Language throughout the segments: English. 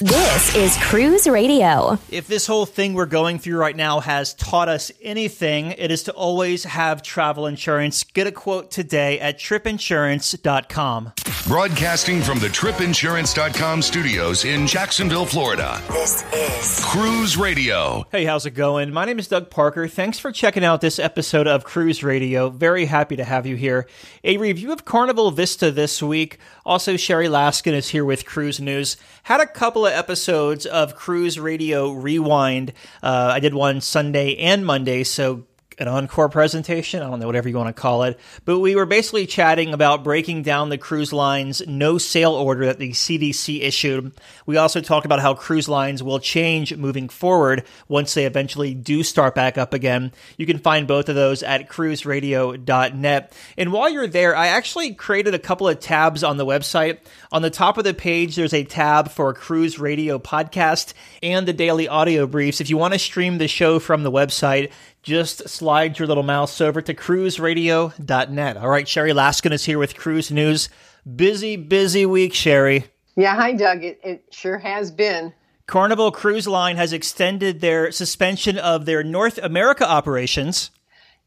This is Cruise Radio. If this whole thing we're going through right now has taught us anything, it is to always have travel insurance. Get a quote today at tripinsurance.com. Broadcasting from the tripinsurance.com studios in Jacksonville, Florida. This is Cruise Radio. Hey, how's it going? My name is Doug Parker. Thanks for checking out this episode of Cruise Radio. Very happy to have you here. A review of Carnival Vista this week. Also, Sherry Laskin is here with Cruise News. Had a couple of episodes of Cruise Radio Rewind. Uh, I did one Sunday and Monday, so an encore presentation. I don't know, whatever you want to call it. But we were basically chatting about breaking down the cruise line's no sail order that the CDC issued. We also talked about how cruise lines will change moving forward once they eventually do start back up again. You can find both of those at cruiseradio.net. And while you're there, I actually created a couple of tabs on the website. On the top of the page, there's a tab for Cruise Radio Podcast and the daily audio briefs. If you want to stream the show from the website, just slide your little mouse over to cruiseradio.net. All right, Sherry Laskin is here with Cruise News. Busy, busy week, Sherry. Yeah, hi, Doug. It, it sure has been. Carnival Cruise Line has extended their suspension of their North America operations.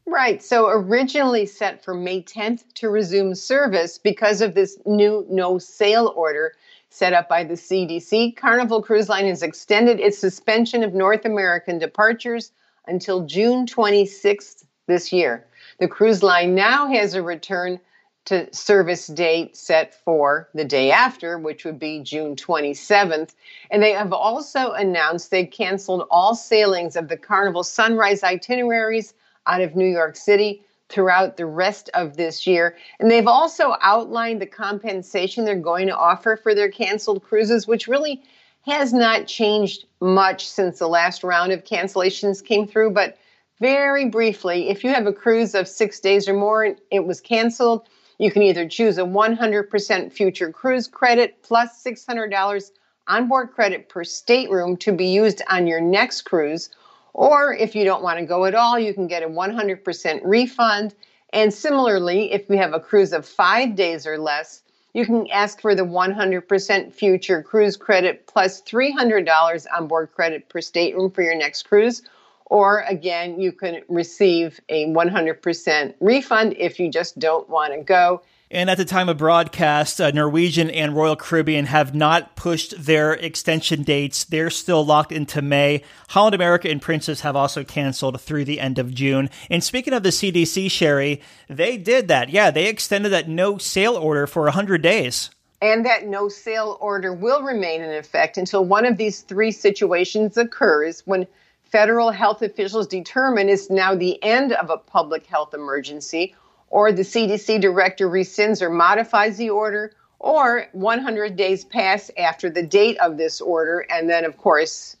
Right. So originally set for May 10th to resume service because of this new no sail order set up by the CDC, Carnival Cruise Line has extended its suspension of North American departures until June 26th this year. The cruise line now has a return to service date set for the day after, which would be June 27th. And they have also announced they canceled all sailings of the Carnival Sunrise itineraries out of New York City throughout the rest of this year. And they've also outlined the compensation they're going to offer for their canceled cruises, which really has not changed much since the last round of cancellations came through. But very briefly, if you have a cruise of six days or more it was canceled, you can either choose a 100% future cruise credit plus $600 onboard credit per stateroom to be used on your next cruise. Or if you don't want to go at all, you can get a 100% refund. And similarly, if you have a cruise of five days or less, you can ask for the 100% future cruise credit plus $300 onboard credit per stateroom for your next cruise. Or again, you can receive a 100% refund if you just don't want to go. And at the time of broadcast, uh, Norwegian and Royal Caribbean have not pushed their extension dates. They're still locked into May. Holland America and Princess have also canceled through the end of June. And speaking of the CDC, Sherry, they did that. Yeah, they extended that no sail order for 100 days. And that no sail order will remain in effect until one of these three situations occurs when federal health officials determine it's now the end of a public health emergency or the CDC director rescinds or modifies the order, or 100 days pass after the date of this order, and then, of course,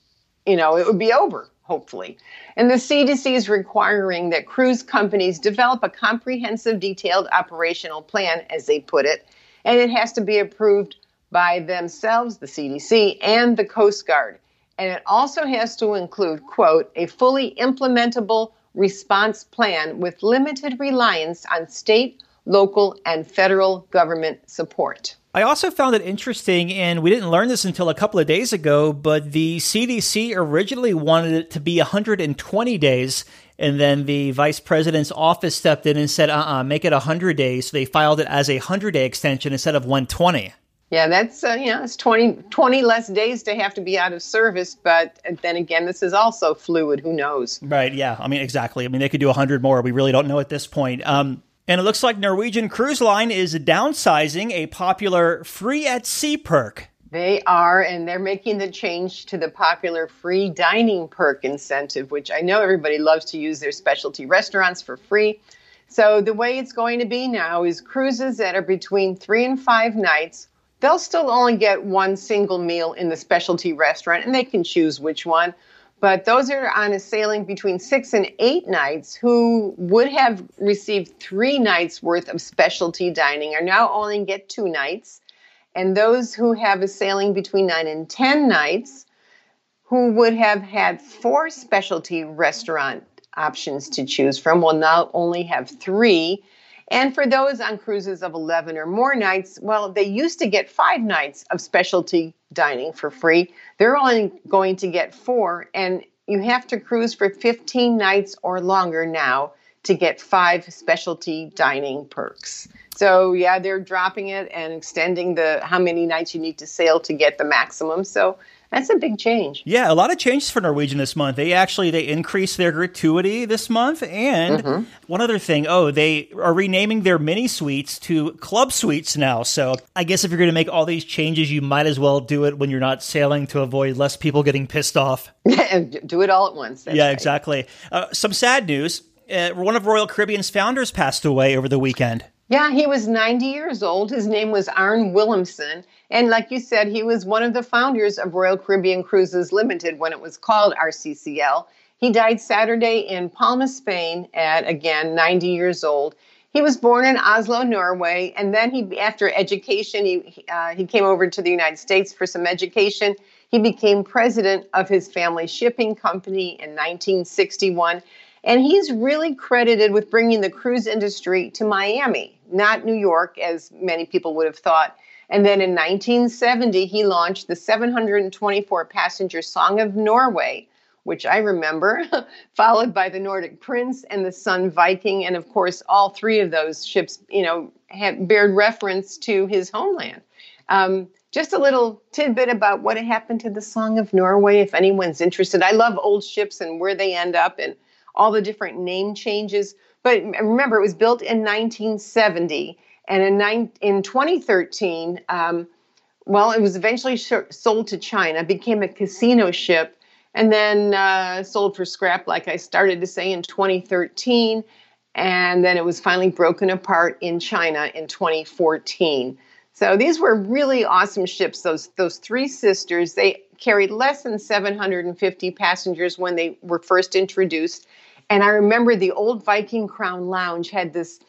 you know, it would be over, hopefully. And the CDC is requiring that cruise companies develop a comprehensive, detailed operational plan, as they put it, and it has to be approved by themselves, the CDC, and the Coast Guard. And it also has to include, quote, a fully implementable response plan with limited reliance on state, local, and federal government support. I also found it interesting, and we didn't learn this until a couple of days ago, but the CDC originally wanted it to be 120 days. And then the vice president's office stepped in and said, uh uh-uh, uh make it 100 days. So they filed it as a 100 day extension instead of 120. Yeah, that's uh, you know it's 20, 20 less days to have to be out of service, but then again, this is also fluid. Who knows? Right? Yeah. I mean, exactly. I mean, they could do hundred more. We really don't know at this point. Um, and it looks like Norwegian Cruise Line is downsizing a popular free at sea perk. They are, and they're making the change to the popular free dining perk incentive, which I know everybody loves to use their specialty restaurants for free. So the way it's going to be now is cruises that are between three and five nights they'll still only get one single meal in the specialty restaurant and they can choose which one. But those are on a sailing between six and eight nights who would have received three nights worth of specialty dining are now only get two nights. And those who have a sailing between nine and 10 nights who would have had four specialty restaurant options to choose from will now only have three and for those on cruises of 11 or more nights, well, they used to get five nights of specialty dining for free. They're only going to get four, and you have to cruise for 15 nights or longer now to get five specialty dining perks. So yeah, they're dropping it and extending the how many nights you need to sail to get the maximum. So that's a big change. Yeah, a lot of changes for Norwegian this month. They actually they increased their gratuity this month, and mm-hmm. one other thing. Oh, they are renaming their mini suites to club suites now. So I guess if you're going to make all these changes, you might as well do it when you're not sailing to avoid less people getting pissed off. Yeah, do it all at once. yeah, right. exactly. Uh, some sad news. Uh, one of Royal Caribbean's founders passed away over the weekend. Yeah, he was 90 years old. His name was Arne Wilhelmsen. And like you said, he was one of the founders of Royal Caribbean Cruises Limited when it was called RCCL. He died Saturday in Palma, Spain at, again, 90 years old. He was born in Oslo, Norway, and then he, after education, he, uh, he came over to the United States for some education. He became president of his family shipping company in 1961. And he's really credited with bringing the cruise industry to Miami, not New York, as many people would have thought. And then in 1970, he launched the 724 passenger Song of Norway, which I remember, followed by the Nordic Prince and the Sun Viking. And of course, all three of those ships, you know, had bared reference to his homeland. Um, just a little tidbit about what happened to the Song of Norway, if anyone's interested. I love old ships and where they end up. And all the different name changes. But remember, it was built in 1970, and in, in 2013, um, well, it was eventually sh- sold to China, became a casino ship, and then uh, sold for scrap, like I started to say, in 2013. And then it was finally broken apart in China in 2014. So these were really awesome ships. Those those three sisters. They carried less than 750 passengers when they were first introduced, and I remember the old Viking Crown Lounge had this,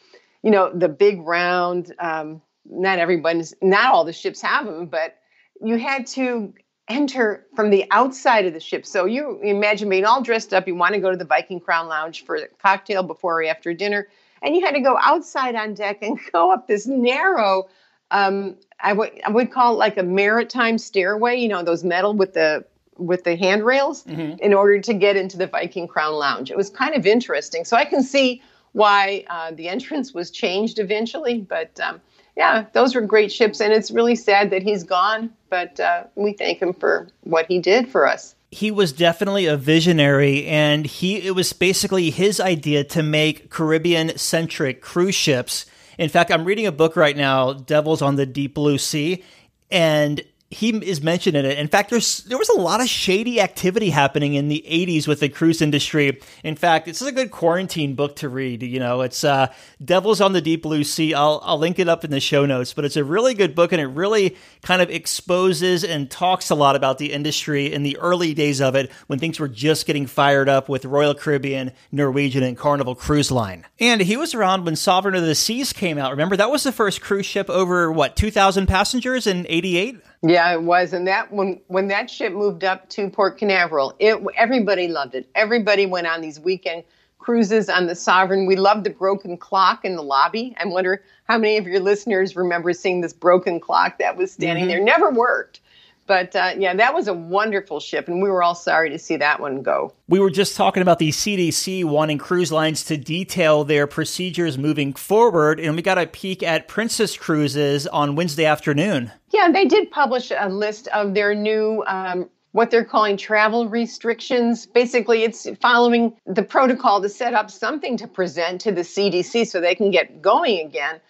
you know, the big round. Um, not everybody's, not all the ships have them, but you had to enter from the outside of the ship. So you imagine being all dressed up. You want to go to the Viking Crown Lounge for a cocktail before or after dinner, and you had to go outside on deck and go up this narrow. Um, I would I would call it like a maritime stairway. You know, those metal with the with the handrails mm-hmm. in order to get into the Viking Crown Lounge. It was kind of interesting. So I can see why uh, the entrance was changed eventually. But um, yeah, those were great ships, and it's really sad that he's gone. But uh, we thank him for what he did for us. He was definitely a visionary, and he it was basically his idea to make Caribbean centric cruise ships. In fact, I'm reading a book right now, Devils on the Deep Blue Sea, and he is mentioned in it. In fact, there's there was a lot of shady activity happening in the 80s with the cruise industry. In fact, this is a good quarantine book to read. You know, it's uh, Devils on the Deep Blue Sea. I'll I'll link it up in the show notes, but it's a really good book and it really kind of exposes and talks a lot about the industry in the early days of it when things were just getting fired up with Royal Caribbean, Norwegian, and Carnival Cruise Line. And he was around when Sovereign of the Seas came out. Remember that was the first cruise ship over what 2,000 passengers in '88. Yeah, it was, and that when when that ship moved up to Port Canaveral, it everybody loved it. Everybody went on these weekend cruises on the Sovereign. We loved the broken clock in the lobby. I wonder how many of your listeners remember seeing this broken clock that was standing mm-hmm. there. Never worked. But uh, yeah, that was a wonderful ship, and we were all sorry to see that one go. We were just talking about the CDC wanting cruise lines to detail their procedures moving forward, and we got a peek at Princess Cruises on Wednesday afternoon. Yeah, they did publish a list of their new um, what they're calling travel restrictions. Basically, it's following the protocol to set up something to present to the CDC so they can get going again.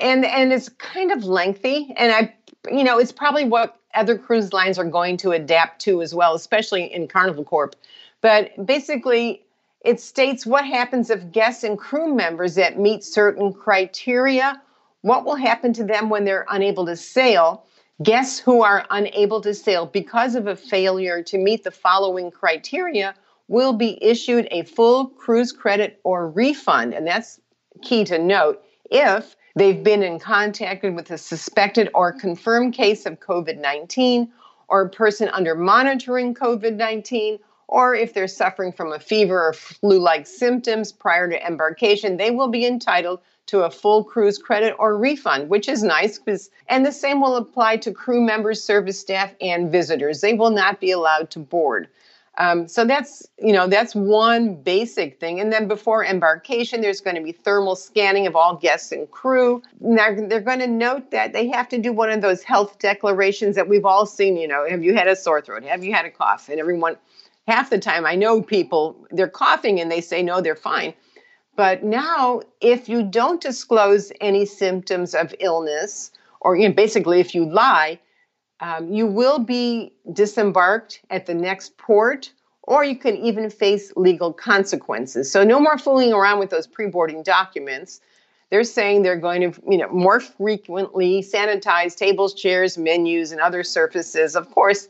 And and it's kind of lengthy, and I, you know, it's probably what other cruise lines are going to adapt to as well, especially in Carnival Corp. But basically, it states what happens if guests and crew members that meet certain criteria, what will happen to them when they're unable to sail. Guests who are unable to sail because of a failure to meet the following criteria will be issued a full cruise credit or refund. And that's key to note if They've been in contact with a suspected or confirmed case of COVID 19 or a person under monitoring COVID 19 or if they're suffering from a fever or flu like symptoms prior to embarkation, they will be entitled to a full cruise credit or refund, which is nice. because And the same will apply to crew members, service staff, and visitors. They will not be allowed to board. Um, so that's you know that's one basic thing, and then before embarkation, there's going to be thermal scanning of all guests and crew. They're, they're going to note that they have to do one of those health declarations that we've all seen. You know, have you had a sore throat? Have you had a cough? And everyone, half the time, I know people they're coughing and they say no, they're fine. But now, if you don't disclose any symptoms of illness, or you know, basically if you lie, um, you will be disembarked at the next port, or you can even face legal consequences. So, no more fooling around with those pre boarding documents. They're saying they're going to, you know, more frequently sanitize tables, chairs, menus, and other surfaces. Of course,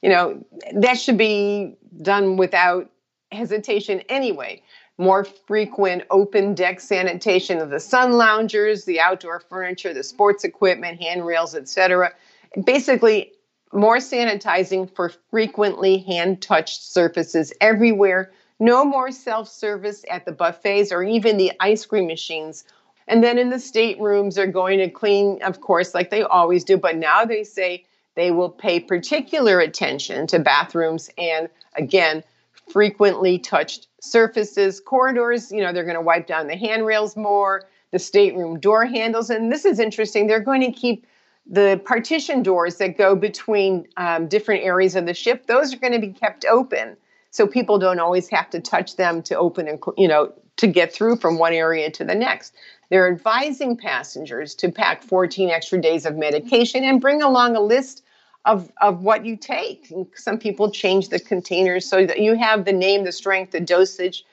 you know, that should be done without hesitation anyway. More frequent open deck sanitation of the sun loungers, the outdoor furniture, the sports equipment, handrails, etc basically more sanitizing for frequently hand touched surfaces everywhere. No more self service at the buffets or even the ice cream machines. And then in the staterooms, they're going to clean, of course, like they always do. But now they say they will pay particular attention to bathrooms and, again, frequently touched surfaces. Corridors, you know, they're going to wipe down the handrails more, the stateroom door handles. And this is interesting. They're going to keep the partition doors that go between um, different areas of the ship, those are going to be kept open. So people don't always have to touch them to open and, you know, to get through from one area to the next. They're advising passengers to pack 14 extra days of medication and bring along a list of, of what you take. And some people change the containers so that you have the name, the strength, the dosage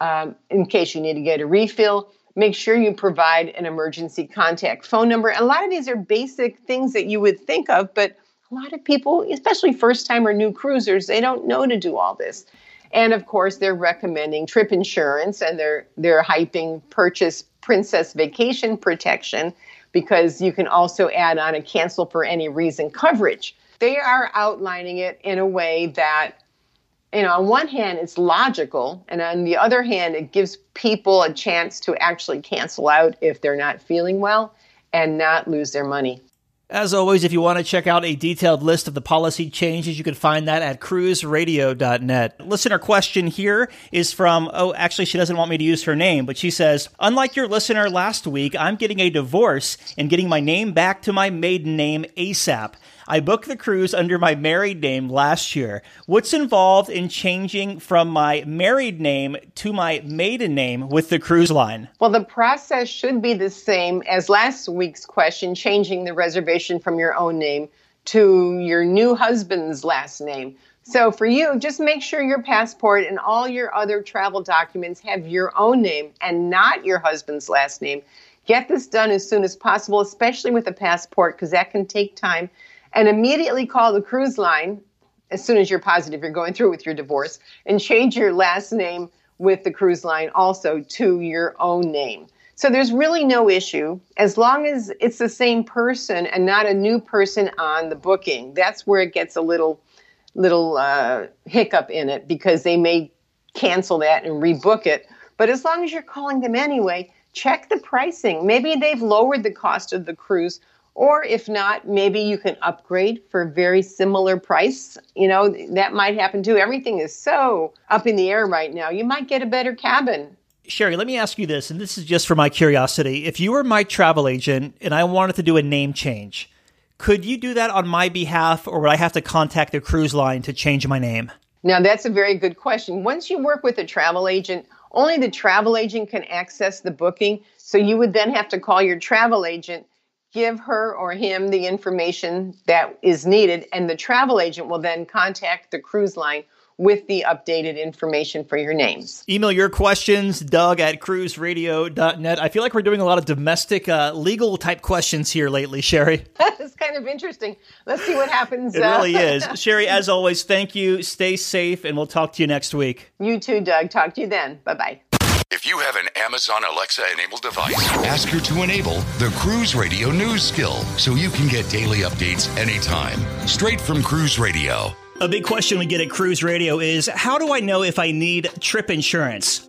um, in case you need to get a refill make sure you provide an emergency contact phone number. a lot of these are basic things that you would think of, but a lot of people, especially first time or new cruisers, they don't know to do all this. And of course, they're recommending trip insurance and they're they're hyping purchase princess vacation protection because you can also add on a cancel for any reason coverage. They are outlining it in a way that you know, on one hand, it's logical, and on the other hand, it gives people a chance to actually cancel out if they're not feeling well and not lose their money. As always, if you want to check out a detailed list of the policy changes, you can find that at cruiseradio.net. Listener question here is from, oh, actually, she doesn't want me to use her name, but she says, Unlike your listener last week, I'm getting a divorce and getting my name back to my maiden name ASAP. I booked the cruise under my married name last year. What's involved in changing from my married name to my maiden name with the cruise line? Well, the process should be the same as last week's question, changing the reservation from your own name to your new husband's last name. So for you, just make sure your passport and all your other travel documents have your own name and not your husband's last name. Get this done as soon as possible, especially with a passport, because that can take time and immediately call the cruise line as soon as you're positive you're going through with your divorce and change your last name with the cruise line also to your own name. So there's really no issue as long as it's the same person and not a new person on the booking. That's where it gets a little little uh, hiccup in it because they may cancel that and rebook it. But as long as you're calling them anyway, check the pricing. Maybe they've lowered the cost of the cruise or if not, maybe you can upgrade for a very similar price. You know, that might happen too. Everything is so up in the air right now. You might get a better cabin. Sherry, let me ask you this, and this is just for my curiosity. If you were my travel agent and I wanted to do a name change, could you do that on my behalf, or would I have to contact the cruise line to change my name? Now, that's a very good question. Once you work with a travel agent, only the travel agent can access the booking. So you would then have to call your travel agent give her or him the information that is needed, and the travel agent will then contact the cruise line with the updated information for your names. Email your questions, Doug at cruiseradio.net. I feel like we're doing a lot of domestic uh, legal type questions here lately, Sherry. it's kind of interesting. Let's see what happens. It uh, really is. Sherry, as always, thank you. Stay safe, and we'll talk to you next week. You too, Doug. Talk to you then. Bye bye. If you have an Amazon Alexa enabled device, ask her to enable the Cruise Radio News skill so you can get daily updates anytime, straight from Cruise Radio. A big question we get at Cruise Radio is how do I know if I need trip insurance?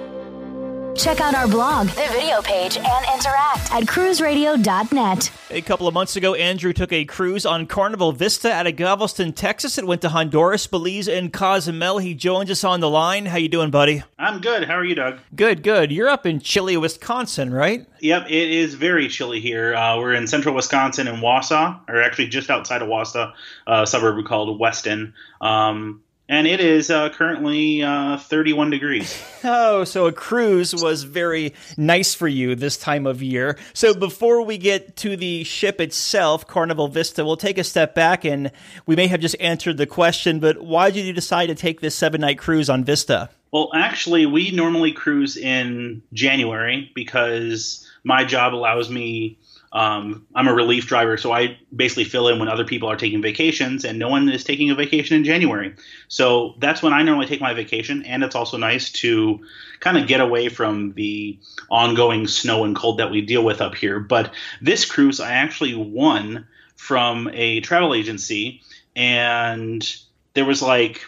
Check out our blog, the video page, and interact at cruiseradio.net. A couple of months ago, Andrew took a cruise on Carnival Vista out of Galveston, Texas. It went to Honduras, Belize, and Cozumel. He joins us on the line. How you doing, buddy? I'm good. How are you, Doug? Good, good. You're up in chilly Wisconsin, right? Yep, it is very chilly here. Uh, we're in central Wisconsin in Wausau, or actually just outside of Wausau, a suburb called Weston. Um, and it is uh, currently uh, 31 degrees. Oh, so a cruise was very nice for you this time of year. So before we get to the ship itself, Carnival Vista, we'll take a step back and we may have just answered the question, but why did you decide to take this seven night cruise on Vista? Well, actually, we normally cruise in January because my job allows me um, I'm a relief driver, so I basically fill in when other people are taking vacations, and no one is taking a vacation in January. So that's when I normally take my vacation, and it's also nice to kind of get away from the ongoing snow and cold that we deal with up here. But this cruise, I actually won from a travel agency, and there was like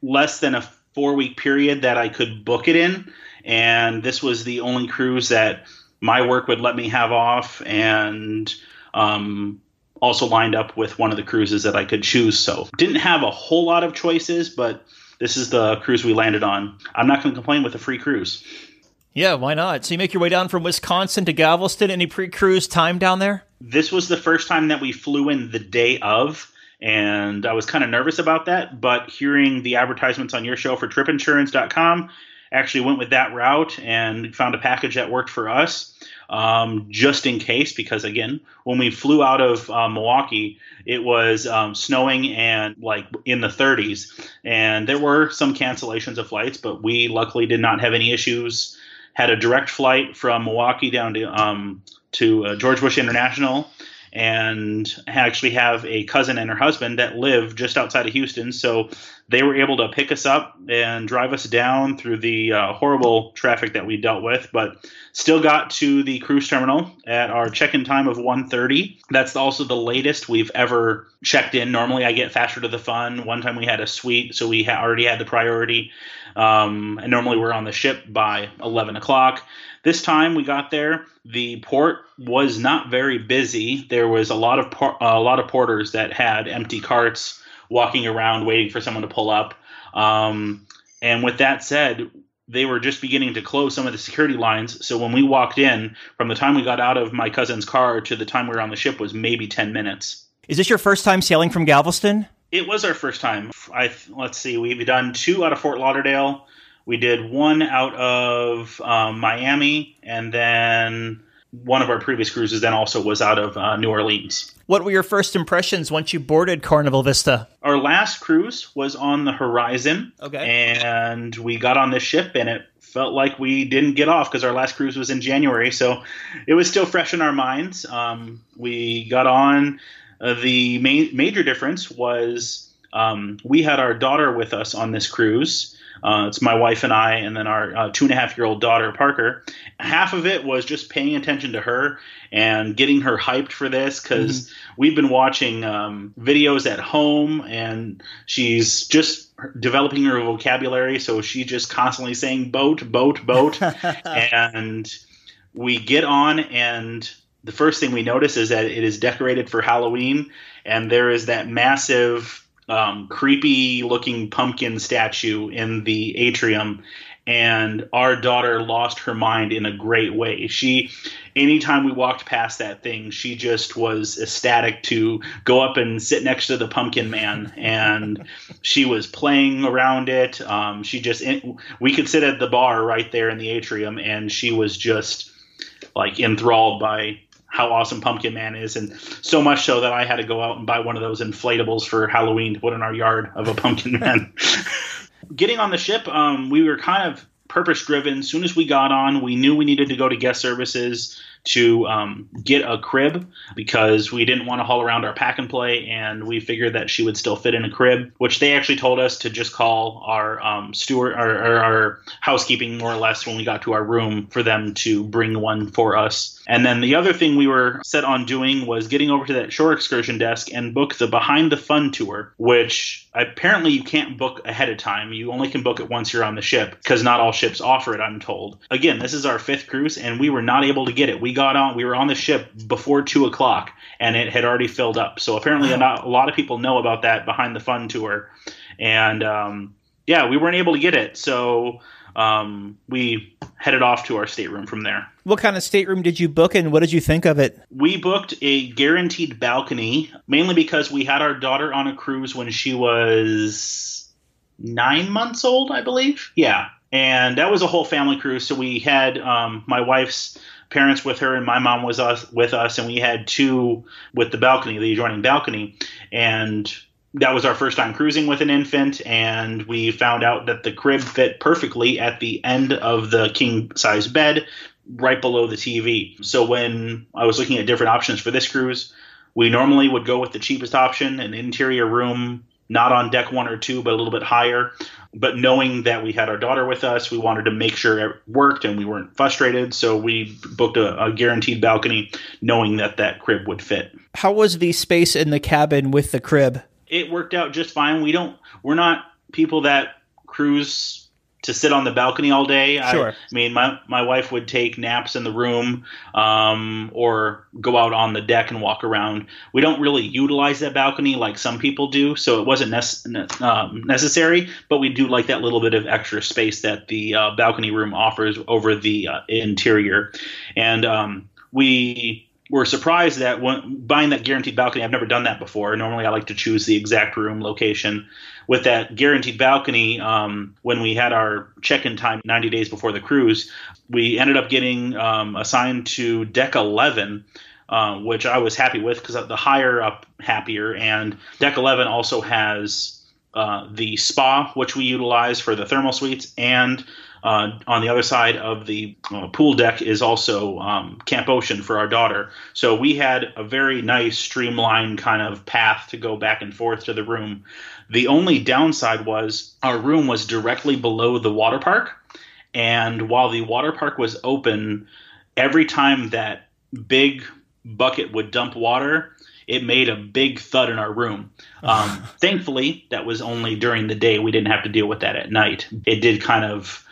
less than a four week period that I could book it in. And this was the only cruise that my work would let me have off and um, also lined up with one of the cruises that I could choose. So didn't have a whole lot of choices, but this is the cruise we landed on. I'm not going to complain with a free cruise. Yeah, why not? So you make your way down from Wisconsin to Galveston. Any pre-cruise time down there? This was the first time that we flew in the day of, and I was kind of nervous about that. But hearing the advertisements on your show for TripInsurance.com actually went with that route and found a package that worked for us um, just in case because again when we flew out of uh, milwaukee it was um, snowing and like in the 30s and there were some cancellations of flights but we luckily did not have any issues. Had a direct flight from milwaukee down to um, to uh, george bush international and actually have a cousin and her husband that live just outside of Houston. So they were able to pick us up and drive us down through the uh, horrible traffic that we dealt with, but still got to the cruise terminal at our check-in time of 1.30. That's also the latest we've ever checked in. Normally I get faster to the fun. One time we had a suite, so we ha- already had the priority. Um, and normally we're on the ship by 11 o'clock. This time we got there, the port was not very busy. There was a lot of por- a lot of porters that had empty carts walking around waiting for someone to pull up. Um, and with that said, they were just beginning to close some of the security lines. So when we walked in, from the time we got out of my cousin's car to the time we were on the ship was maybe 10 minutes. Is this your first time sailing from Galveston? It was our first time. I let's see, we've done two out of Fort Lauderdale, we did one out of um, Miami, and then one of our previous cruises then also was out of uh, New Orleans. What were your first impressions once you boarded Carnival Vista? Our last cruise was on the Horizon. Okay. And we got on this ship, and it felt like we didn't get off because our last cruise was in January. So it was still fresh in our minds. Um, we got on. Uh, the ma- major difference was um, we had our daughter with us on this cruise. Uh, it's my wife and I, and then our uh, two and a half year old daughter, Parker. Half of it was just paying attention to her and getting her hyped for this because mm-hmm. we've been watching um, videos at home and she's just developing her vocabulary. So she's just constantly saying boat, boat, boat. and we get on, and the first thing we notice is that it is decorated for Halloween, and there is that massive um, creepy looking pumpkin statue in the atrium and our daughter lost her mind in a great way she anytime we walked past that thing, she just was ecstatic to go up and sit next to the pumpkin man, and she was playing around it. Um, she just we could sit at the bar right there in the atrium, and she was just like enthralled by how awesome Pumpkin Man is, and so much so that I had to go out and buy one of those inflatables for Halloween to put in our yard of a Pumpkin Man. Getting on the ship, um, we were kind of purpose driven. As soon as we got on, we knew we needed to go to guest services to um, get a crib because we didn't want to haul around our pack and play, and we figured that she would still fit in a crib, which they actually told us to just call our um, steward, or, our, our housekeeping more or less when we got to our room for them to bring one for us. And then the other thing we were set on doing was getting over to that shore excursion desk and book the Behind the Fun tour, which apparently you can't book ahead of time. You only can book it once you're on the ship because not all ships offer it, I'm told. Again, this is our fifth cruise, and we were not able to get it. We got on, we were on the ship before two o'clock, and it had already filled up. So apparently, a lot of people know about that behind the fun tour, and um, yeah, we weren't able to get it. So um, we headed off to our stateroom from there. What kind of stateroom did you book, and what did you think of it? We booked a guaranteed balcony, mainly because we had our daughter on a cruise when she was nine months old, I believe. Yeah, and that was a whole family cruise. So we had um, my wife's parents with her, and my mom was us with us, and we had two with the balcony, the adjoining balcony, and that was our first time cruising with an infant, and we found out that the crib fit perfectly at the end of the king size bed, right below the TV. So when I was looking at different options for this cruise, we normally would go with the cheapest option, an interior room, not on deck one or two, but a little bit higher but knowing that we had our daughter with us, we wanted to make sure it worked and we weren't frustrated. So we booked a, a, guaranteed balcony, knowing that that crib would fit. How was the space in the cabin with the crib? It worked out just fine. We don't. We're not people that cruise to sit on the balcony all day. Sure. I, I mean, my my wife would take naps in the room, um, or go out on the deck and walk around. We don't really utilize that balcony like some people do, so it wasn't nece- um, necessary. But we do like that little bit of extra space that the uh, balcony room offers over the uh, interior, and um, we were surprised that when buying that guaranteed balcony, I've never done that before. Normally, I like to choose the exact room location with that guaranteed balcony, um, when we had our check-in time 90 days before the cruise, we ended up getting um, assigned to deck 11. Uh, which I was happy with because the higher up, happier. And Deck 11 also has uh, the spa, which we utilize for the thermal suites, and uh, on the other side of the uh, pool deck is also um, Camp Ocean for our daughter. So we had a very nice, streamlined kind of path to go back and forth to the room. The only downside was our room was directly below the water park. And while the water park was open, every time that big bucket would dump water, it made a big thud in our room. Um, thankfully, that was only during the day. We didn't have to deal with that at night. It did kind of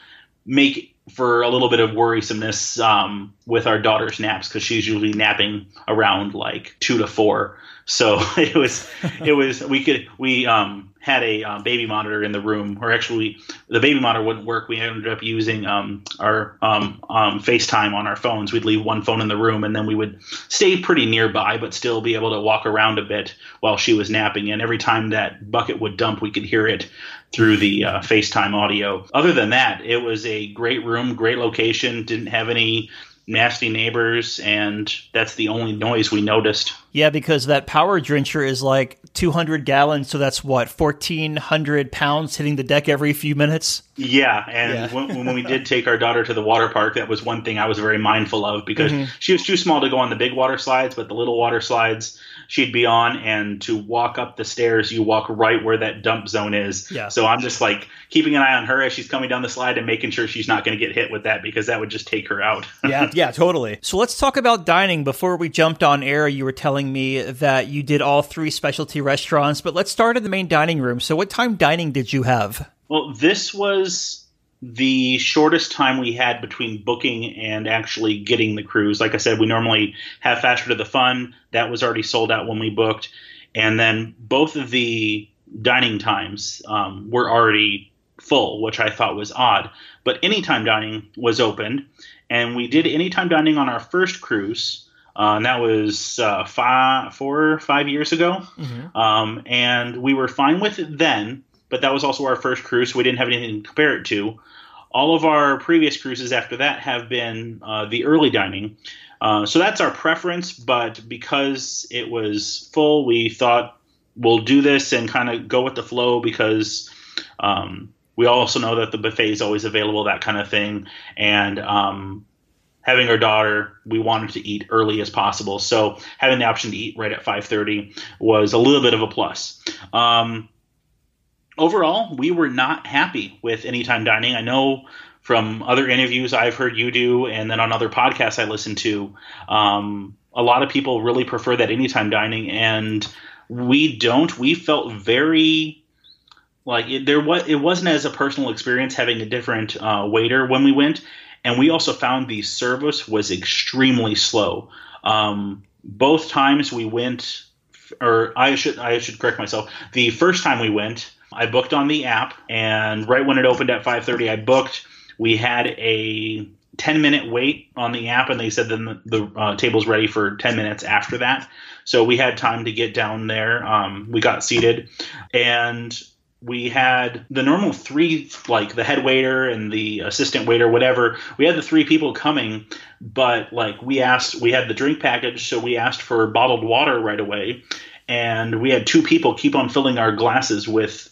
make for a little bit of worrisomeness um, with our daughter's naps because she's usually napping around like two to four. So it was, it was we could we um, had a uh, baby monitor in the room, or actually the baby monitor wouldn't work. We ended up using um, our um, um, FaceTime on our phones. We'd leave one phone in the room, and then we would stay pretty nearby, but still be able to walk around a bit while she was napping. And every time that bucket would dump, we could hear it through the uh, FaceTime audio. Other than that, it was a great room, great location. Didn't have any nasty neighbors, and that's the only noise we noticed. Yeah, because that power drencher is like 200 gallons, so that's what 1,400 pounds hitting the deck every few minutes. Yeah, and yeah. when, when, we did take our daughter to the water park, that was one thing I was very mindful of because mm-hmm. she was too small to go on the big water slides, but the little water slides she'd be on, and to walk up the stairs, you walk right where that dump zone is. Yeah. So I'm just like keeping an eye on her as she's coming down the slide and making sure she's not going to get hit with that because that would just take her out. yeah, yeah, totally. So let's talk about dining. Before we jumped on air, you were telling me that you did all three specialty restaurants, but let's start in the main dining room. So what time dining did you have? Well, this was the shortest time we had between booking and actually getting the cruise. Like I said, we normally have Faster to the Fun. That was already sold out when we booked. And then both of the dining times um, were already full, which I thought was odd. But anytime dining was opened, and we did anytime dining on our first cruise. Uh, and that was uh, five, four, five years ago. Mm-hmm. Um, and we were fine with it then, but that was also our first cruise, so we didn't have anything to compare it to. All of our previous cruises after that have been uh, the early dining. Uh, so that's our preference, but because it was full, we thought we'll do this and kind of go with the flow because um, we also know that the buffet is always available, that kind of thing. And um, having our daughter, we wanted to eat early as possible. So having the option to eat right at 5:30 was a little bit of a plus. Um, overall, we were not happy with anytime dining. I know from other interviews I've heard you do, and then on other podcasts I listen to, um, a lot of people really prefer that anytime dining, and we don't. We felt very like it, there was it wasn't as a personal experience having a different uh, waiter when we went, and we also found the service was extremely slow. Um, both times we went, or I should I should correct myself. The first time we went, I booked on the app, and right when it opened at 5:30, I booked. We had a 10 minute wait on the app, and they said then the, the uh, table's ready for 10 minutes after that. So we had time to get down there. Um, we got seated, and we had the normal three, like the head waiter and the assistant waiter, whatever. We had the three people coming, but like we asked, we had the drink package, so we asked for bottled water right away, and we had two people keep on filling our glasses with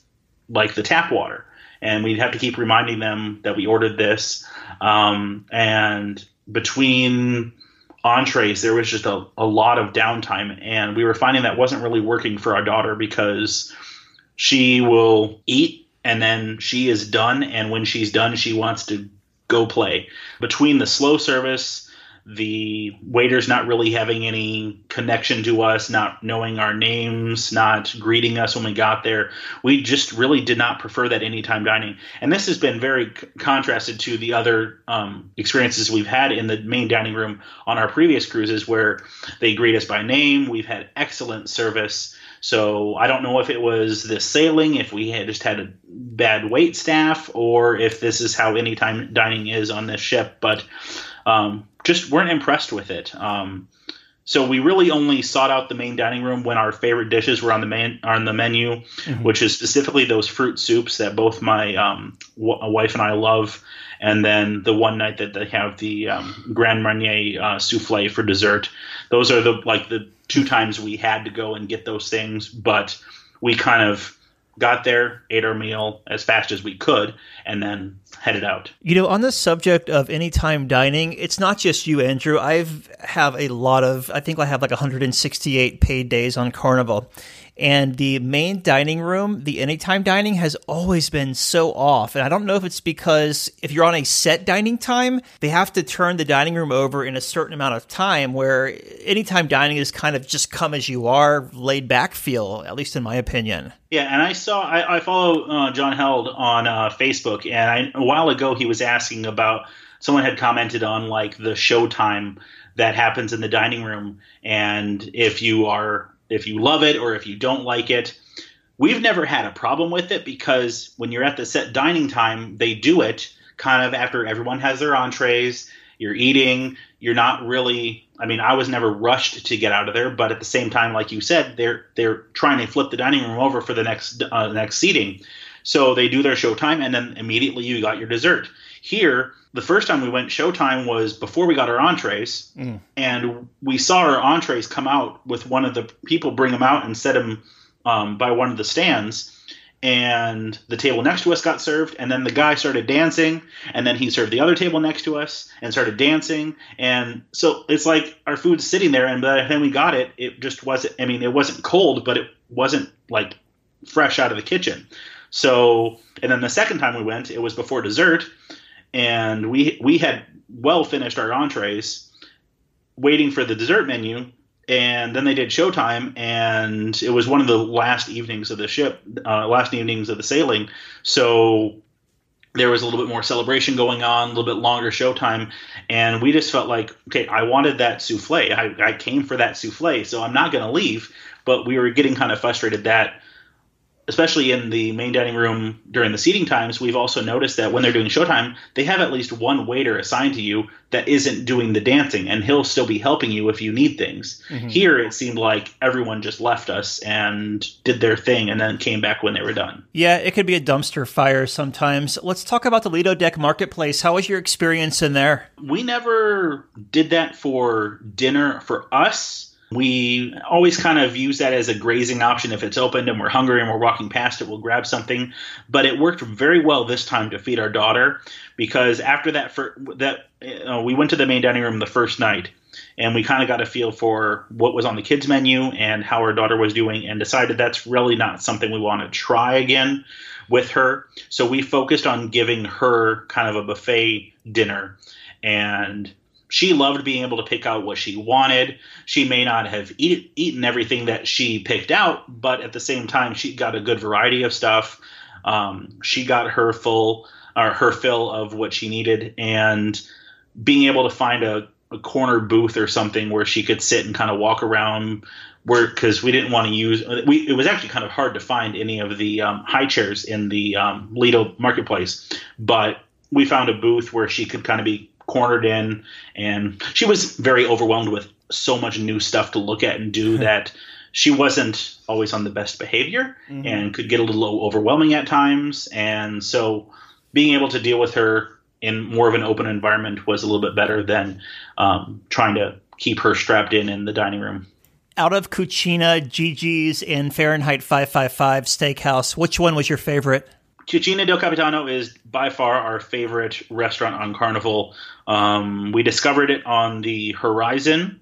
like the tap water, and we'd have to keep reminding them that we ordered this. Um, and between entrees, there was just a, a lot of downtime, and we were finding that wasn't really working for our daughter because she will eat and then she is done and when she's done she wants to go play between the slow service the waiters not really having any connection to us, not knowing our names, not greeting us when we got there. We just really did not prefer that anytime dining. And this has been very c- contrasted to the other um, experiences we've had in the main dining room on our previous cruises where they greet us by name. We've had excellent service. So I don't know if it was the sailing, if we had just had a bad wait staff, or if this is how anytime dining is on this ship, but um, just weren't impressed with it. Um, so we really only sought out the main dining room when our favorite dishes were on the main on the menu, mm-hmm. which is specifically those fruit soups that both my um, w- wife and I love, and then the one night that they have the um, Grand Marnier uh, souffle for dessert. Those are the like the two times we had to go and get those things, but we kind of got there, ate our meal as fast as we could, and then headed out. You know, on the subject of anytime dining, it's not just you, Andrew. I've have a lot of. I think I have like 168 paid days on Carnival, and the main dining room, the anytime dining, has always been so off. And I don't know if it's because if you're on a set dining time, they have to turn the dining room over in a certain amount of time, where anytime dining is kind of just come as you are, laid back feel, at least in my opinion. Yeah, and I saw, I, I follow uh, John Heald on uh, Facebook, and I, a while ago he was asking about, someone had commented on like the showtime that happens in the dining room and if you are if you love it or if you don't like it. We've never had a problem with it because when you're at the set dining time, they do it kind of after everyone has their entrees. You're eating. You're not really. I mean, I was never rushed to get out of there, but at the same time, like you said, they're they're trying to flip the dining room over for the next uh, next seating. So they do their showtime, and then immediately you got your dessert. Here, the first time we went showtime was before we got our entrees. Mm. and we saw our entrees come out with one of the people bring them out and set them um, by one of the stands. And the table next to us got served and then the guy started dancing and then he served the other table next to us and started dancing. And so it's like our food's sitting there and by the time we got it it just wasn't i mean it wasn't cold but it wasn't like fresh out of the kitchen. So and then the second time we went it was before dessert and we we had well finished our entrees, waiting for the dessert menu, and then they did showtime, and it was one of the last evenings of the ship, uh, last evenings of the sailing, so there was a little bit more celebration going on, a little bit longer showtime, and we just felt like, okay, I wanted that souffle. I, I came for that souffle, so I'm not going to leave. But we were getting kind of frustrated that especially in the main dining room during the seating times, we've also noticed that when they're doing showtime, they have at least one waiter assigned to you that isn't doing the dancing, and he'll still be helping you if you need things. Mm-hmm. Here, it seemed like everyone just left us and did their thing and then came back when they were done. Yeah, it could be a dumpster fire sometimes. Let's talk about the Lido Deck Marketplace. How was your experience in there? We never did that for dinner for us we always kind of use that as a grazing option. If it's opened and we're hungry and we're walking past it, we'll grab something. But it worked very well this time to feed our daughter because after that, for that uh, we went to the main dining room the first night and we kind of got a feel for what was on the kids menu and how our daughter was doing and decided that's really not something we want to try again with her. So we focused on giving her kind of a buffet dinner and she loved being able to pick out what she wanted. She may not have eat, eaten everything that she picked out, but at the same time, she got a good variety of stuff. Um, she got her full or her fill of what she needed, and being able to find a, a corner booth or something where she could sit and kind of walk around. Where because we didn't want to use we it was actually kind of hard to find any of the um, high chairs in the um, Lido marketplace, but we found a booth where she could kind of be cornered in, and she was very overwhelmed with so much new stuff to look at and do that she wasn't always on the best behavior mm-hmm. and could get a little overwhelming at times. And so being able to deal with her in more of an open environment was a little bit better than um, trying to keep her strapped in in the dining room. Out of Cucina, JiJi's, and Fahrenheit 555 Steakhouse, which one was your favorite? Cucina del Capitano is by far our favorite restaurant on Carnival. Um, we discovered it on the Horizon,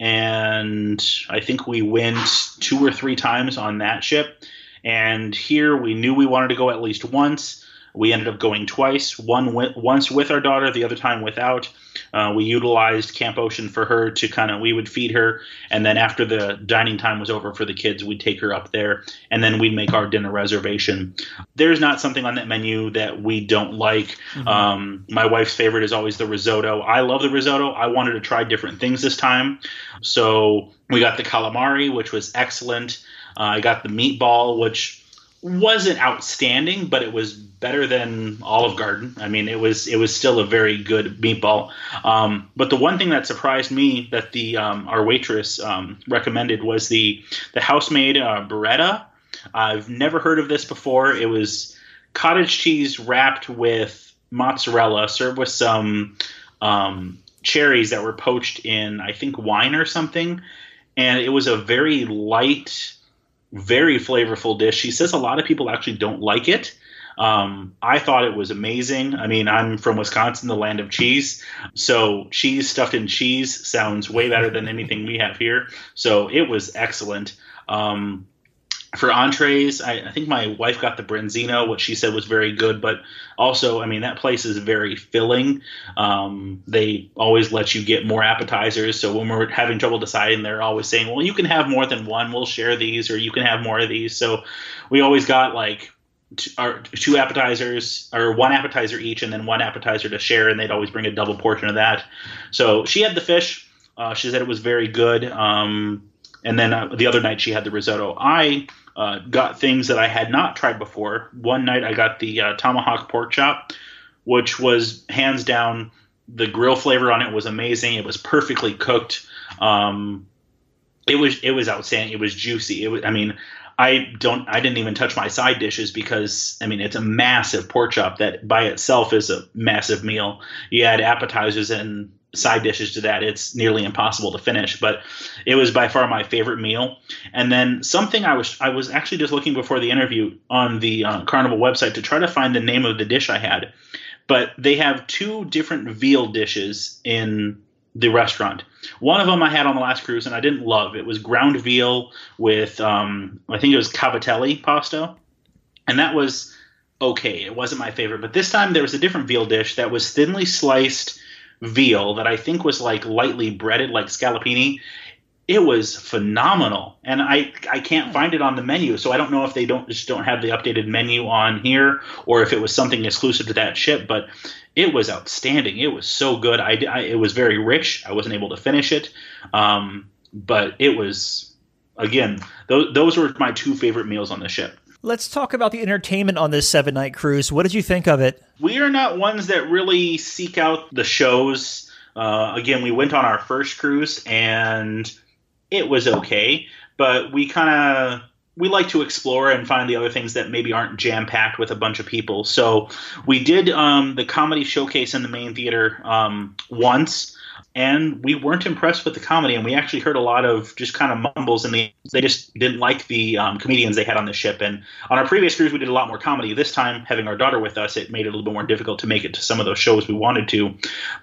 and I think we went two or three times on that ship. And here we knew we wanted to go at least once. We ended up going twice. One went, once with our daughter, the other time without. Uh, we utilized Camp Ocean for her to kind of we would feed her, and then after the dining time was over for the kids, we'd take her up there, and then we'd make our dinner reservation. There's not something on that menu that we don't like. Mm-hmm. Um, my wife's favorite is always the risotto. I love the risotto. I wanted to try different things this time, so we got the calamari, which was excellent. Uh, I got the meatball, which wasn't outstanding, but it was better than Olive Garden. I mean, it was it was still a very good meatball. Um, but the one thing that surprised me that the um, our waitress um, recommended was the the house-made uh, burrata. I've never heard of this before. It was cottage cheese wrapped with mozzarella, served with some um, cherries that were poached in, I think, wine or something. And it was a very light very flavorful dish. She says a lot of people actually don't like it. Um, I thought it was amazing. I mean, I'm from Wisconsin, the land of cheese. So, cheese stuffed in cheese sounds way better than anything we have here. So, it was excellent. Um, for entrees, I, I, think my wife got the branzino, which she said was very good. But also, I mean, that place is very filling. Um, they always let you get more appetizers. So when we're having trouble deciding, they're always saying, "Well, you can have more than one. We'll share these, or you can have more of these." So we always got like two, or two appetizers or one appetizer each, and then one appetizer to share, and they'd always bring a double portion of that. So she had the fish. Uh, she said it was very good. Um, and then uh, the other night she had the risotto. I uh, got things that I had not tried before. One night I got the uh, tomahawk pork chop, which was hands down the grill flavor on it was amazing. It was perfectly cooked. Um, it was it was outstanding. It was juicy. It was. I mean, I don't. I didn't even touch my side dishes because I mean it's a massive pork chop that by itself is a massive meal. You add appetizers and side dishes to that, it's nearly impossible to finish. But it was by far my favorite meal. And then something I was I was actually just looking before the interview on the uh, Carnival website to try to find the name of the dish I had. But they have two different veal dishes in the restaurant. One of them I had on the last cruise and I didn't love. It was ground veal with um, I think it was cavatelli pasta, and that was okay. It wasn't my favorite. But this time there was a different veal dish that was thinly sliced veal that I think was like lightly breaded, like scallopini. It was phenomenal, and I I can't find it on the menu, so I don't know if they don't just don't have the updated menu on here, or if it was something exclusive to that ship. But it was outstanding. It was so good. I, I it was very rich. I wasn't able to finish it, um, but it was again those those were my two favorite meals on the ship. Let's talk about the entertainment on this seven night cruise. What did you think of it? We are not ones that really seek out the shows. Uh, again, we went on our first cruise and it was okay, but we kind of we like to explore and find the other things that maybe aren't jam packed with a bunch of people. So we did um, the comedy showcase in the main theater um, once and we weren't impressed with the comedy and we actually heard a lot of just kind of mumbles and the, they just didn't like the um, comedians they had on the ship and on our previous cruise we did a lot more comedy this time having our daughter with us it made it a little bit more difficult to make it to some of those shows we wanted to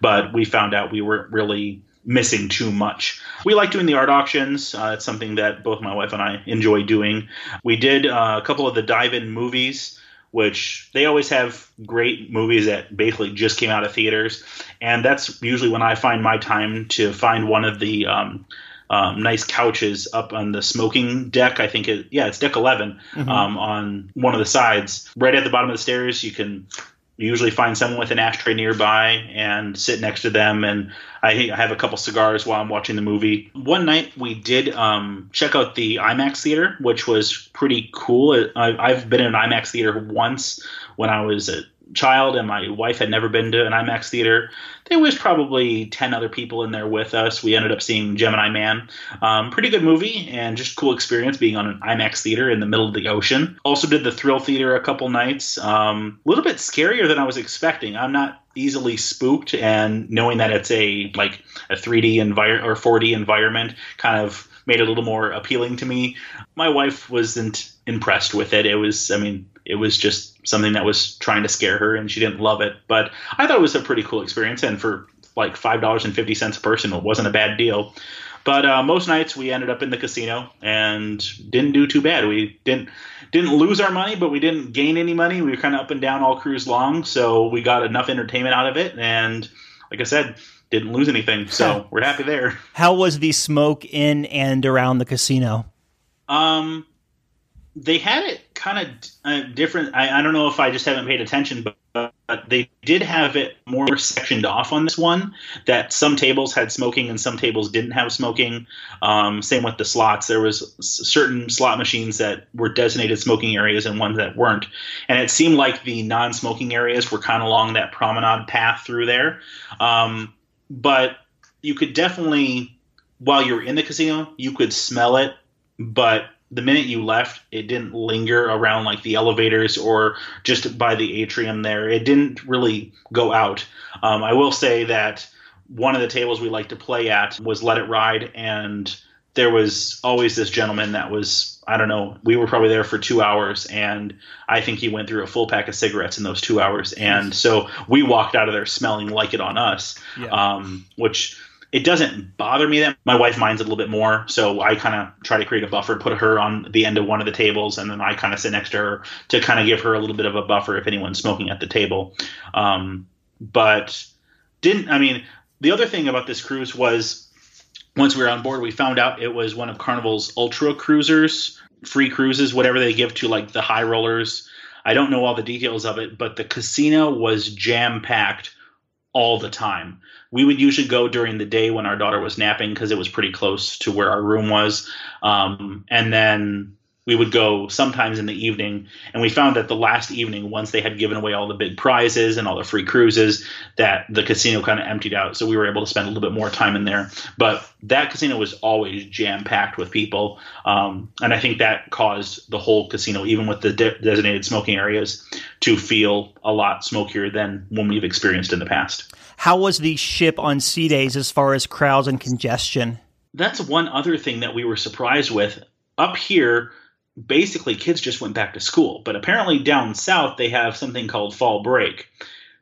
but we found out we weren't really missing too much. We like doing the art auctions. Uh, it's something that both my wife and I enjoy doing. We did uh, a couple of the dive-in movies which they always have great movies that basically just came out of theaters, and that's usually when I find my time to find one of the um, um, nice couches up on the smoking deck. I think it, yeah, it's deck 11 mm-hmm. um, on one of the sides, right at the bottom of the stairs. You can usually find someone with an ashtray nearby and sit next to them. And i have a couple cigars while i'm watching the movie. One night we did um, check out the imax theater which was pretty cool. I've been in an imax theater once when i was a child and my wife had never been to an IMAX theater. There was probably 10 other people in there with us. We ended up seeing Gemini Man. Um, pretty good movie and just cool experience being on an IMAX theater in the middle of the ocean. Also did the Thrill Theater a couple nights. Um, a little bit scarier than I was expecting. I'm not easily spooked and knowing that it's a like a 3D environment or 4D environment kind of made it a little more appealing to me. My wife wasn't impressed with it. It was, I mean, it was just something that was trying to scare her and she didn't love it. But I thought it was a pretty cool experience. And for like $5.50 a person, it wasn't a bad deal. But uh, most nights we ended up in the casino and didn't do too bad. We didn't didn't lose our money, but we didn't gain any money. We were kind of up and down all cruise long, so we got enough entertainment out of it. And like I said, didn't lose anything, so we're happy there. How was the smoke in and around the casino? Um, they had it kind of uh, different. I, I, don't know if I just haven't paid attention, but, but, they did have it more sectioned off on this one. That some tables had smoking and some tables didn't have smoking. Um, same with the slots. There was certain slot machines that were designated smoking areas and ones that weren't. And it seemed like the non-smoking areas were kind of along that promenade path through there. Um, but you could definitely, while you're in the casino, you could smell it, but the minute you left, it didn't linger around like the elevators or just by the atrium there. It didn't really go out. Um, I will say that one of the tables we like to play at was Let It Ride, and there was always this gentleman that was, I don't know, we were probably there for two hours, and I think he went through a full pack of cigarettes in those two hours. And so we walked out of there smelling like it on us, yeah. um, which it doesn't bother me that my wife minds a little bit more. So I kind of try to create a buffer, put her on the end of one of the tables, and then I kind of sit next to her to kind of give her a little bit of a buffer if anyone's smoking at the table. Um, but didn't I mean the other thing about this cruise was once we were on board, we found out it was one of Carnival's ultra cruisers, free cruises, whatever they give to like the high rollers. I don't know all the details of it, but the casino was jam packed all the time we would usually go during the day when our daughter was napping because it was pretty close to where our room was. Um, and then we would go sometimes in the evening. And we found that the last evening, once they had given away all the big prizes and all the free cruises, that the casino kind of emptied out. So we were able to spend a little bit more time in there. But that casino was always jam packed with people. Um, and I think that caused the whole casino, even with the de- designated smoking areas, to feel a lot smokier than when we've experienced in the past. How was the ship on sea days as far as crowds and congestion? That's one other thing that we were surprised with. Up here, basically kids just went back to school, but apparently down south they have something called fall break.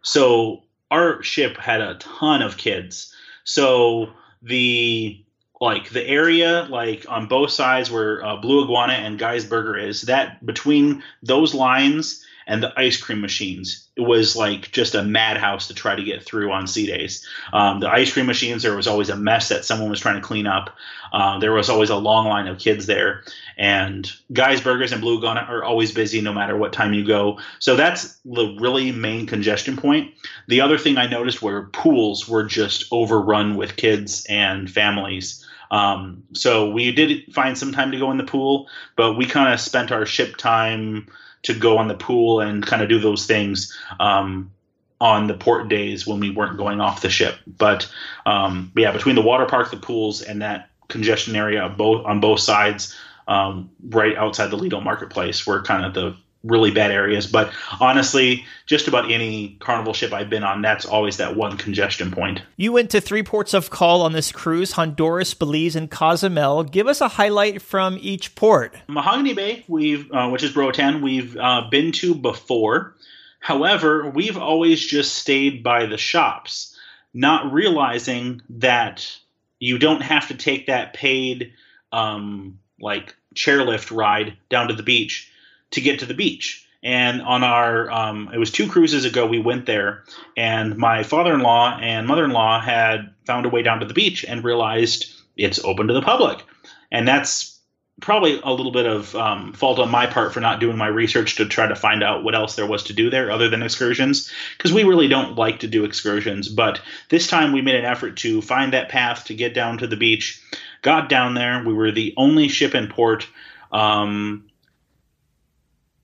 So our ship had a ton of kids. So the like the area like on both sides where uh, Blue Iguana and Guy's Burger is that between those lines and the ice cream machines. It was like just a madhouse to try to get through on sea days. Um, the ice cream machines, there was always a mess that someone was trying to clean up. Uh, there was always a long line of kids there. And Guy's Burgers and Blue Gun are always busy no matter what time you go. So that's the really main congestion point. The other thing I noticed were pools were just overrun with kids and families. Um, so we did find some time to go in the pool, but we kind of spent our ship time to go on the pool and kind of do those things um, on the port days when we weren't going off the ship. But um, yeah, between the water park, the pools, and that congestion area both on both sides, um, right outside the Lido marketplace, were kind of the really bad areas. But honestly, just about any carnival ship I've been on, that's always that one congestion point. You went to three ports of call on this cruise Honduras, Belize, and Cozumel. Give us a highlight from each port. Mahogany Bay, we've uh, which is Roatan, we've uh, been to before. However, we've always just stayed by the shops, not realizing that you don't have to take that paid um, like chairlift ride down to the beach to get to the beach. And on our, um, it was two cruises ago, we went there, and my father in law and mother in law had found a way down to the beach and realized it's open to the public. And that's probably a little bit of um, fault on my part for not doing my research to try to find out what else there was to do there other than excursions because we really don't like to do excursions but this time we made an effort to find that path to get down to the beach got down there we were the only ship in port um,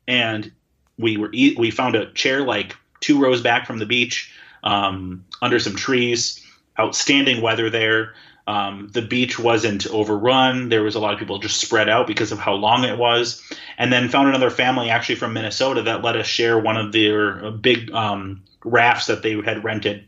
and we were we found a chair like two rows back from the beach um, under some trees. Outstanding weather there. Um, the beach wasn't overrun. There was a lot of people just spread out because of how long it was. And then found another family actually from Minnesota that let us share one of their big um, rafts that they had rented.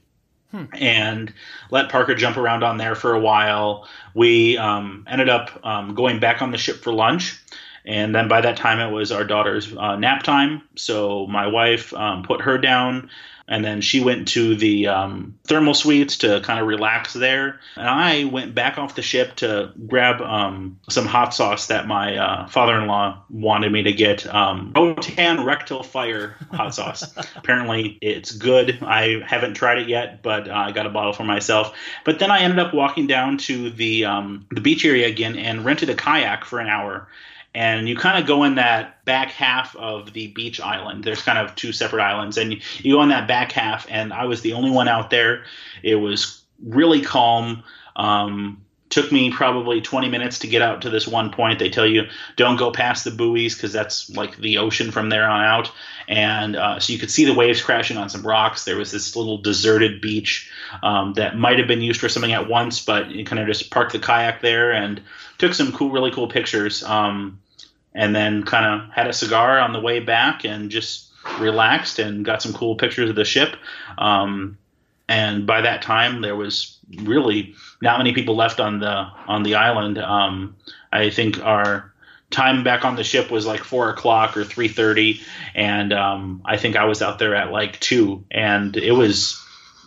Hmm. And let Parker jump around on there for a while. We um, ended up um, going back on the ship for lunch. And then by that time, it was our daughter's uh, nap time. So my wife um, put her down, and then she went to the um, thermal suites to kind of relax there. And I went back off the ship to grab um, some hot sauce that my uh, father-in-law wanted me to get. Um, Roatan Rectal Fire hot sauce. Apparently, it's good. I haven't tried it yet, but uh, I got a bottle for myself. But then I ended up walking down to the um, the beach area again and rented a kayak for an hour and you kind of go in that back half of the beach island. There's kind of two separate islands, and you, go in that back half. And I was the only one out there. It was really calm. Um, took me probably 20 minutes to get out to this one point. They tell you don't go past the buoys because that's like the ocean from there on out. And uh, so you could see the waves crashing on some rocks. There was this little deserted beach um, that might have been used for something at once, but you kind of just parked the kayak there and took some cool, really cool pictures. Um, and then kind of had a cigar on the way back and just relaxed and got some cool pictures of the ship. Um, and by that time, there was really not many people left on the on the island. Um, I think our time back on the ship was like four o'clock or three thirty, and um, I think I was out there at like two, and it was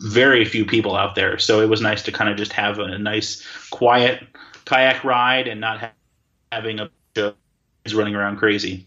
very few people out there. So it was nice to kind of just have a nice, quiet kayak ride and not ha- having a running around crazy.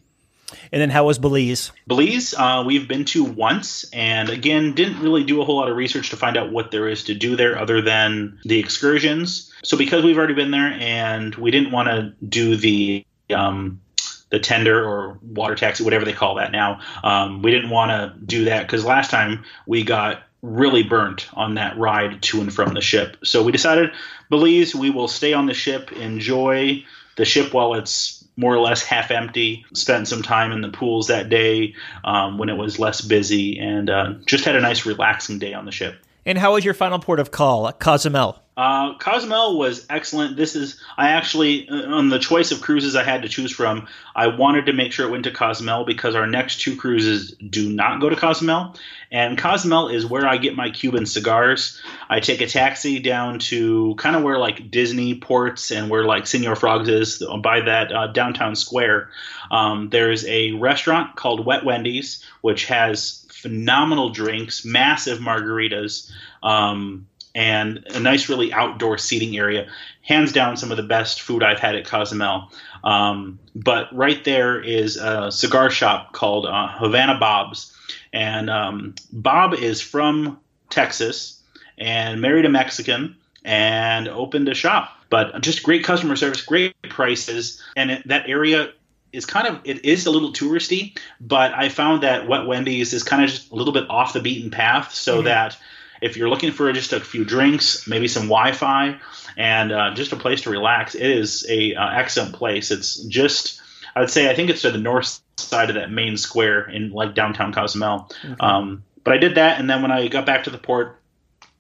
And then how was Belize? Belize, uh, we've been to once, and again, didn't really do a whole lot of research to find out what there is to do there other than the excursions. So because we've already been there, and we didn't want to do the um, the tender or water taxi, whatever they call that now, um, we didn't want to do that because last time we got really burnt on that ride to and from the ship. So we decided, Belize, we will stay on the ship, enjoy the ship while it's more or less half empty. Spent some time in the pools that day um, when it was less busy, and uh, just had a nice relaxing day on the ship. And how was your final port of call, Cozumel? Uh, Cozumel was excellent. This is I actually uh, on the choice of cruises I had to choose from. I wanted to make sure it went to Cozumel because our next two cruises do not go to Cozumel, and Cozumel is where I get my Cuban cigars. I take a taxi down to kind of where like Disney ports and where like Senor Frogs is by that uh, downtown square. Um, there's a restaurant called Wet Wendy's which has phenomenal drinks, massive margaritas. Um, and a nice, really outdoor seating area. Hands down, some of the best food I've had at Cozumel. Um, but right there is a cigar shop called uh, Havana Bob's, and um, Bob is from Texas and married a Mexican and opened a shop. But just great customer service, great prices, and it, that area is kind of it is a little touristy. But I found that Wet Wendy's is kind of just a little bit off the beaten path, so mm-hmm. that if you're looking for just a few drinks, maybe some Wi-Fi, and uh, just a place to relax, it is a uh, excellent place. It's just I would say I think it's to the north side of that main square in like downtown Cozumel. Okay. Um, but I did that, and then when I got back to the port,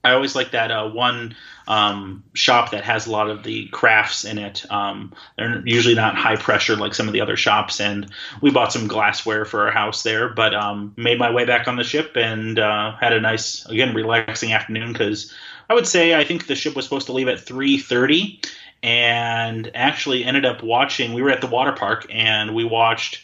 I always like that uh, one um, shop that has a lot of the crafts in it. Um, they're usually not high pressure like some of the other shops, and we bought some glassware for our house there. But um, made my way back on the ship and uh, had a nice, again, relaxing afternoon because I would say I think the ship was supposed to leave at three thirty, and actually ended up watching. We were at the water park and we watched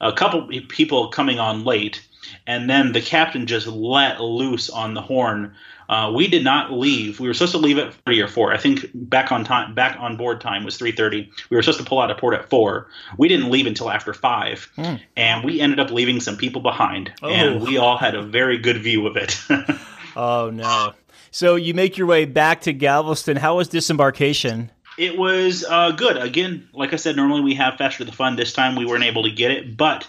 a couple people coming on late, and then the captain just let loose on the horn. Uh, we did not leave. We were supposed to leave at three or four. I think back on time, back on board time was three thirty. We were supposed to pull out of port at four. We didn't leave until after five, mm. and we ended up leaving some people behind. Oh. And we all had a very good view of it. oh no! So you make your way back to Galveston. How was disembarkation? It was uh, good. Again, like I said, normally we have Faster the Fun. This time we weren't able to get it, but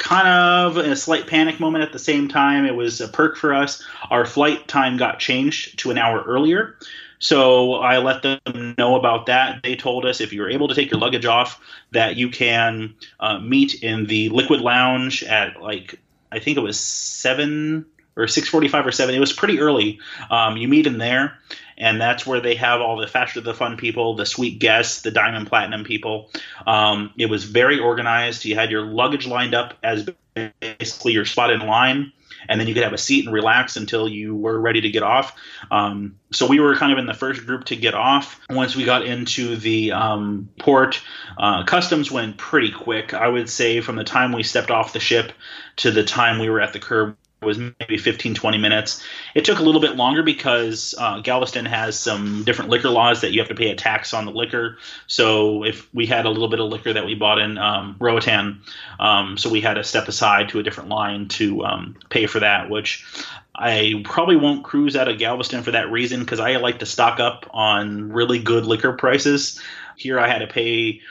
kind of a slight panic moment at the same time. It was a perk for us. Our flight time got changed to an hour earlier. So I let them know about that. They told us if you're able to take your luggage off, that you can uh, meet in the Liquid Lounge at like I think it was seven or six forty-five or seven. It was pretty early. Um, you meet in there, and that's where they have all the faster the fun people, the suite guests, the diamond platinum people. Um, it was very organized. You had your luggage lined up as basically your spot in line, and then you could have a seat and relax until you were ready to get off. Um, so we were kind of in the first group to get off. Once we got into the um, port, uh, customs went pretty quick. I would say from the time we stepped off the ship to the time we were at the curb was maybe 15 20 minutes it took a little bit longer because uh, galveston has some different liquor laws that you have to pay a tax on the liquor so if we had a little bit of liquor that we bought in um, roatan um, so we had to step aside to a different line to um, pay for that which I probably won't cruise out of Galveston for that reason because I like to stock up on really good liquor prices. Here I had to pay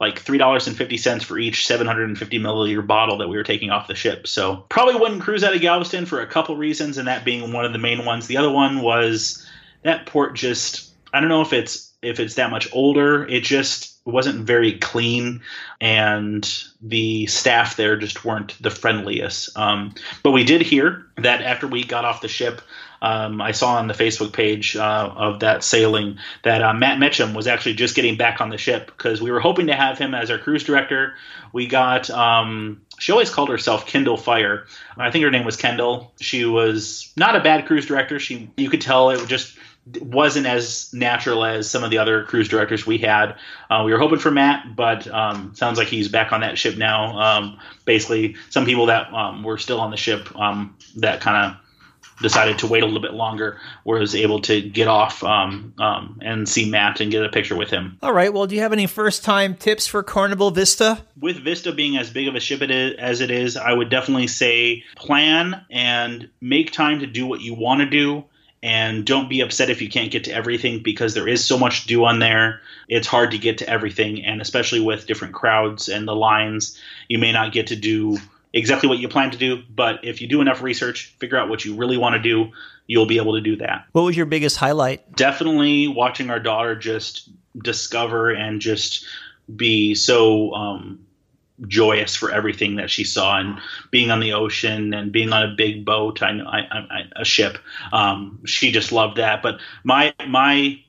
like three dollars and fifty cents for each 750 milliliter bottle that we were taking off the ship. So probably wouldn't cruise out of Galveston for a couple reasons, and that being one of the main ones. The other one was that port just I don't know if it's if it's that much older. It just wasn't very clean, and the staff there just weren't the friendliest. Um, but we did hear that after we got off the ship, um, I saw on the Facebook page uh, of that sailing that uh, Matt Mitchum was actually just getting back on the ship because we were hoping to have him as our cruise director. We got. Um, she always called herself Kindle Fire. I think her name was Kendall. She was not a bad cruise director. She you could tell it just wasn't as natural as some of the other cruise directors we had. Uh, we were hoping for Matt, but um, sounds like he's back on that ship now. Um, basically, some people that um, were still on the ship um, that kind of decided to wait a little bit longer, where I was able to get off um, um, and see Matt and get a picture with him. All right. Well, do you have any first time tips for Carnival Vista? With Vista being as big of a ship as it is, I would definitely say plan and make time to do what you want to do. And don't be upset if you can't get to everything because there is so much to do on there. It's hard to get to everything. And especially with different crowds and the lines, you may not get to do exactly what you plan to do. But if you do enough research, figure out what you really want to do, you'll be able to do that. What was your biggest highlight? Definitely watching our daughter just discover and just be so um, joyous for everything that she saw and being on the ocean and being on a big boat, I, I, I a ship. Um, she just loved that. But my my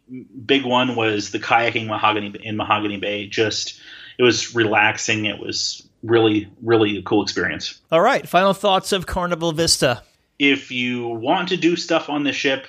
big one was the kayaking mahogany in Mahogany Bay. Just it was relaxing. It was really, really a cool experience. All right. Final thoughts of Carnival Vista. If you want to do stuff on the ship,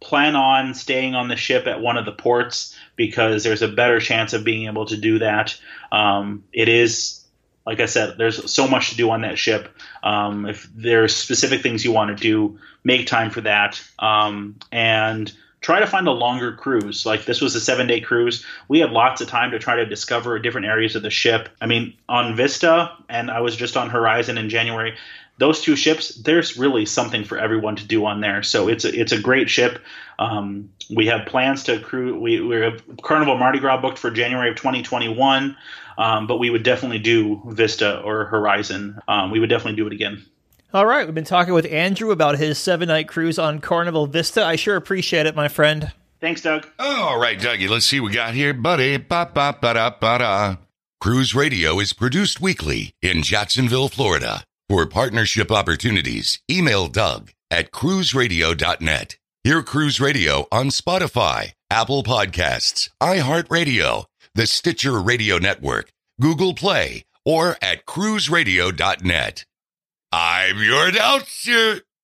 plan on staying on the ship at one of the ports because there's a better chance of being able to do that. Um, it is, like I said, there's so much to do on that ship. Um, if there's specific things you want to do, make time for that. Um, and try to find a longer cruise. Like this was a seven day cruise. We had lots of time to try to discover different areas of the ship. I mean, on Vista, and I was just on Horizon in January. Those two ships, there's really something for everyone to do on there. So it's a, it's a great ship. Um, we have plans to cruise. We, we have Carnival Mardi Gras booked for January of 2021, um, but we would definitely do Vista or Horizon. Um, we would definitely do it again. All right, we've been talking with Andrew about his seven night cruise on Carnival Vista. I sure appreciate it, my friend. Thanks, Doug. All right, Dougie, let's see what we got here, buddy. Ba ba ba da ba da. Cruise Radio is produced weekly in Jacksonville, Florida. For partnership opportunities, email Doug at cruiseradio.net. Hear Cruise Radio on Spotify, Apple Podcasts, iHeartRadio, the Stitcher Radio Network, Google Play, or at cruiseradio.net. I'm your announcer,